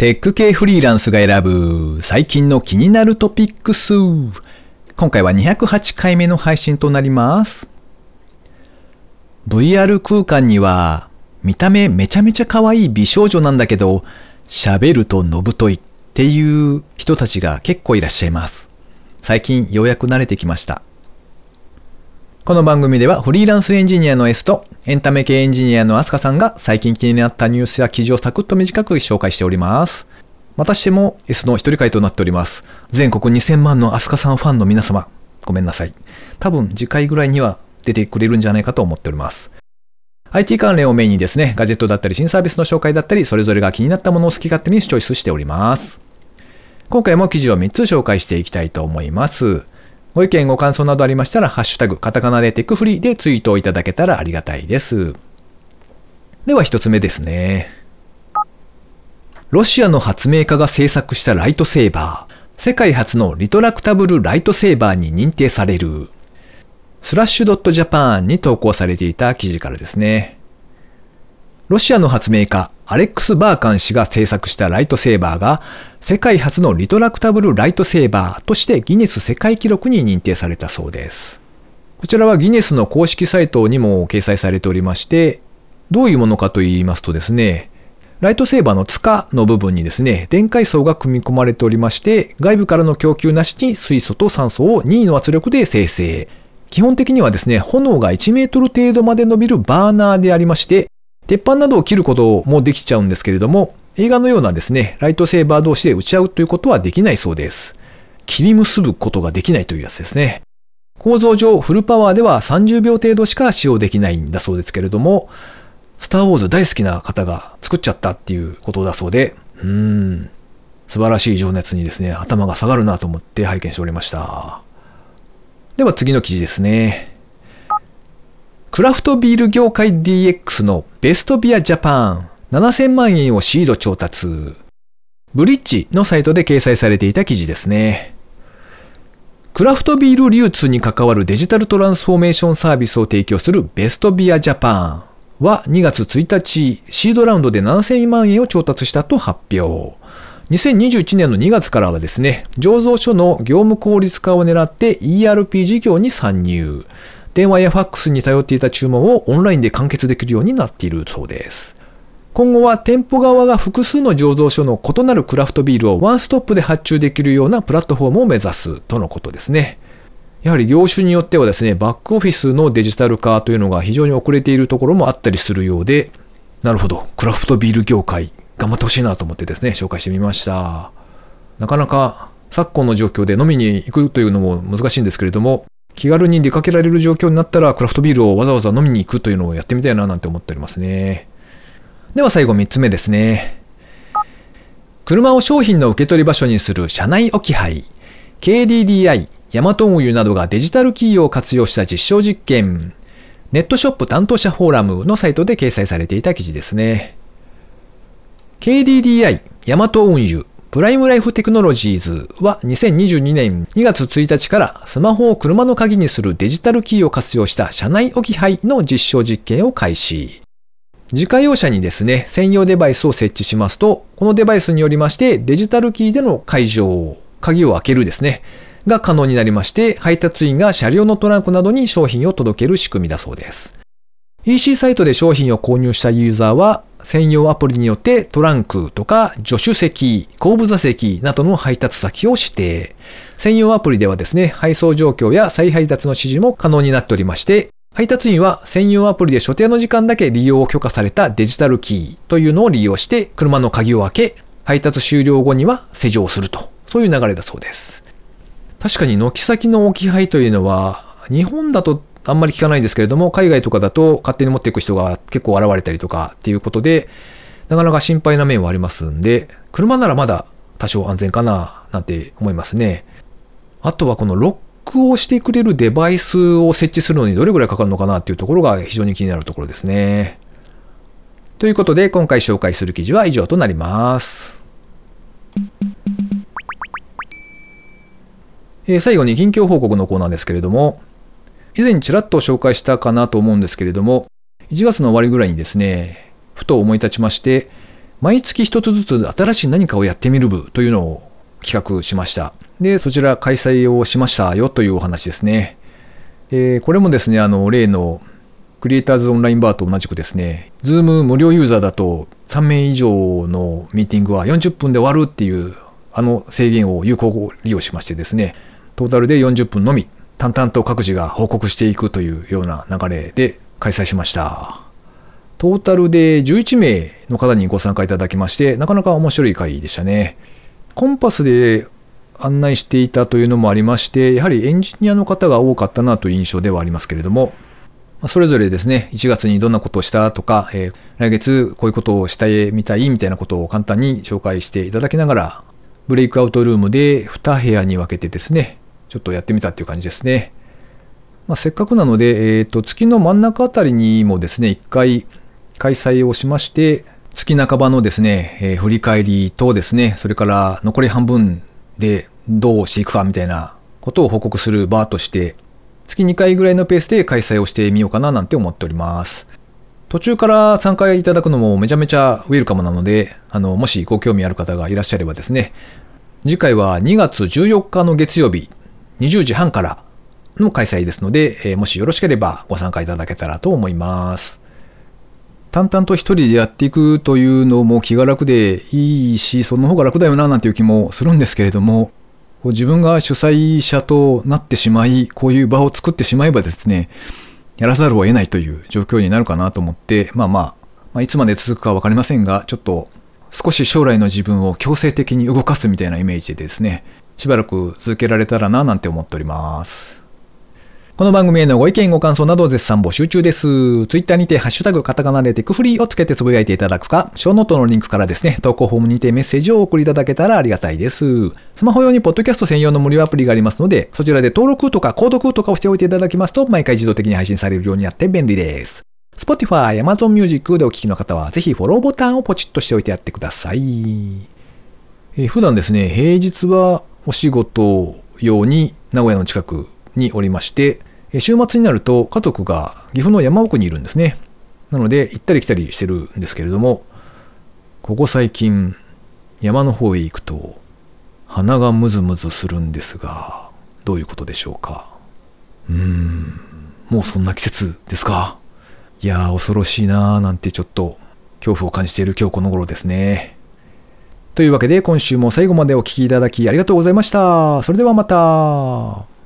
テック系フリーランスが選ぶ最近の気になるトピックス。今回は208回目の配信となります。VR 空間には見た目めちゃめちゃ可愛い美少女なんだけど喋るとのぶといっていう人たちが結構いらっしゃいます。最近ようやく慣れてきました。この番組ではフリーランスエンジニアの S とエンタメ系エンジニアのアスカさんが最近気になったニュースや記事をサクッと短く紹介しております。またしても S の一人会となっております。全国2000万のアスカさんファンの皆様、ごめんなさい。多分次回ぐらいには出てくれるんじゃないかと思っております。IT 関連をメインにですね、ガジェットだったり新サービスの紹介だったり、それぞれが気になったものを好き勝手にチョイスしております。今回も記事を3つ紹介していきたいと思います。ご意見ご感想などありましたら、ハッシュタグ、カタカナでテックフリーでツイートをいただけたらありがたいです。では一つ目ですね。ロシアの発明家が制作したライトセーバー。世界初のリトラクタブルライトセーバーに認定される。スラッシュドットジャパンに投稿されていた記事からですね。ロシアの発明家、アレックス・バーカン氏が制作したライトセーバーが、世界初のリトラクタブルライトセーバーとしてギネス世界記録に認定されたそうです。こちらはギネスの公式サイトにも掲載されておりまして、どういうものかと言いますとですね、ライトセーバーの塚の部分にですね、電解層が組み込まれておりまして、外部からの供給なしに水素と酸素を任意の圧力で生成。基本的にはですね、炎が1メートル程度まで伸びるバーナーでありまして、鉄板などを切ることもできちゃうんですけれども、映画のようなですね、ライトセーバー同士で打ち合うということはできないそうです。切り結ぶことができないというやつですね。構造上、フルパワーでは30秒程度しか使用できないんだそうですけれども、スターウォーズ大好きな方が作っちゃったっていうことだそうで、うーん、素晴らしい情熱にですね、頭が下がるなと思って拝見しておりました。では次の記事ですね。クラフトビール業界 DX のベストビアジャパン7000万円をシード調達。ブリッジのサイトで掲載されていた記事ですね。クラフトビール流通に関わるデジタルトランスフォーメーションサービスを提供するベストビアジャパンは2月1日、シードラウンドで7000万円を調達したと発表。2021年の2月からはですね、醸造所の業務効率化を狙って ERP 事業に参入。電話やファックスに頼っていた注文をオンラインで完結できるようになっているそうです。今後は店舗側が複数の醸造所の異なるクラフトビールをワンストップで発注できるようなプラットフォームを目指すとのことですね。やはり業種によってはですね、バックオフィスのデジタル化というのが非常に遅れているところもあったりするようで、なるほど、クラフトビール業界頑張ってほしいなと思ってですね、紹介してみました。なかなか昨今の状況で飲みに行くというのも難しいんですけれども、気軽に出かけられる状況になったらクラフトビールをわざわざ飲みに行くというのをやってみたいななんて思っておりますね。では最後3つ目ですね。車を商品の受け取り場所にする車内置き配。KDDI、ヤマト運輸などがデジタルキーを活用した実証実験。ネットショップ担当者フォーラムのサイトで掲載されていた記事ですね。KDDI、ヤマト運輸、プライムライフテクノロジーズは2022年2月1日からスマホを車の鍵にするデジタルキーを活用した車内置き配の実証実験を開始。自家用車にですね、専用デバイスを設置しますと、このデバイスによりましてデジタルキーでの解錠、鍵を開けるですね、が可能になりまして、配達員が車両のトランクなどに商品を届ける仕組みだそうです。EC サイトで商品を購入したユーザーは、専用アプリによってトランクとか助手席、後部座席などの配達先を指定。専用アプリではですね、配送状況や再配達の指示も可能になっておりまして、配達員は専用アプリで所定の時間だけ利用を許可されたデジタルキーというのを利用して車の鍵を開け、配達終了後には施錠すると。そういう流れだそうです。確かに軒先の置き配というのは、日本だとあんまり聞かないんですけれども、海外とかだと勝手に持っていく人が結構現れたりとかっていうことで、なかなか心配な面はありますんで、車ならまだ多少安全かな、なんて思いますね。あとはこのロックをしてくれるデバイスを設置するのにどれぐらいかかるのかなっていうところが非常に気になるところですね。ということで、今回紹介する記事は以上となります。えー、最後に近況報告のコーナーですけれども、以前ちらっと紹介したかなと思うんですけれども、1月の終わりぐらいにですね、ふと思い立ちまして、毎月一つずつ新しい何かをやってみる部というのを企画しました。で、そちら開催をしましたよというお話ですね。え、これもですね、あの、例のクリエイターズオンラインバーと同じくですね、 Zoom 無料ユーザーだと3名以上のミーティングは40分で終わるっていうあの制限を有効利用しましてですね、トータルで40分のみ淡々と各自が報告していくというような流れで開催しました。トータルで11名の方にご参加いただきまして、なかなか面白い回でしたね。 connpass で案内していたというのもありまして、やはりエンジニアの方が多かったなという印象ではありますけれども、それぞれですね、1月にどんなことをしたとか、えー、来月こういうことをしたいみたいみたいなことを簡単に紹介していただきながら、ブレイクアウトルームで2部屋に分けてですね、ちょっとやってみたっていう感じですね。まあ、せっかくなので、えっ、ー、と、月の真ん中あたりにもですね、一回開催をしまして、月半ばのですね、えー、振り返りとですね、それから残り半分でどうしていくかみたいなことを報告する場として、月2回ぐらいのペースで開催をしてみようかななんて思っております。途中から参加いただくのもめちゃめちゃウェルカムなので、あの、もしご興味ある方がいらっしゃればですね、次回は2月14日の月曜日、20時半からの開催ですので、え、もしよろしければご参加いただけたらと思います。淡々と一人でやっていくというのも気が楽でいいし、その方が楽だよななんていう気もするんですけれども、自分が主催者となってしまい、こういう場を作ってしまえばですね、やらざるを得ないという状況になるかなと思って、まあまあ、まあ、いつまで続くかわかりませんが、ちょっと少し将来の自分を強制的に動かすみたいなイメージでですね、しばらく続けられたらななんて思っております。この番組へのご意見ご感想など絶賛募集中です。ツイッターにてハッシュタグカタカナでテクフリーをつけてつぶやいていただくか、ショーノートのリンクからですね、投稿フォームにてメッセージを送りいただけたらありがたいです。スマホ用にポッドキャスト専用の無料アプリがありますので、そちらで登録とか購読とかをしておいていただきますと、毎回自動的に配信されるようになって便利です。Spotify、Amazon Music でお聴きの方は、ぜひフォローボタンをポチッとしておいてやってください。え普段ですね、平日はお仕事用に名古屋の近くにおりまして、週末になると家族が岐阜の山奥にいるんですね。なので行ったり来たりしてるんですけれども、ここ最近山の方へ行くと鼻がムズムズするんですが、どういうことでしょうか？うーん、もうそんな季節ですか？いやー恐ろしいなーなんてちょっと恐怖を感じている今日この頃ですね。というわけで今週も最後までお聴きいただきありがとうございました。それではまた。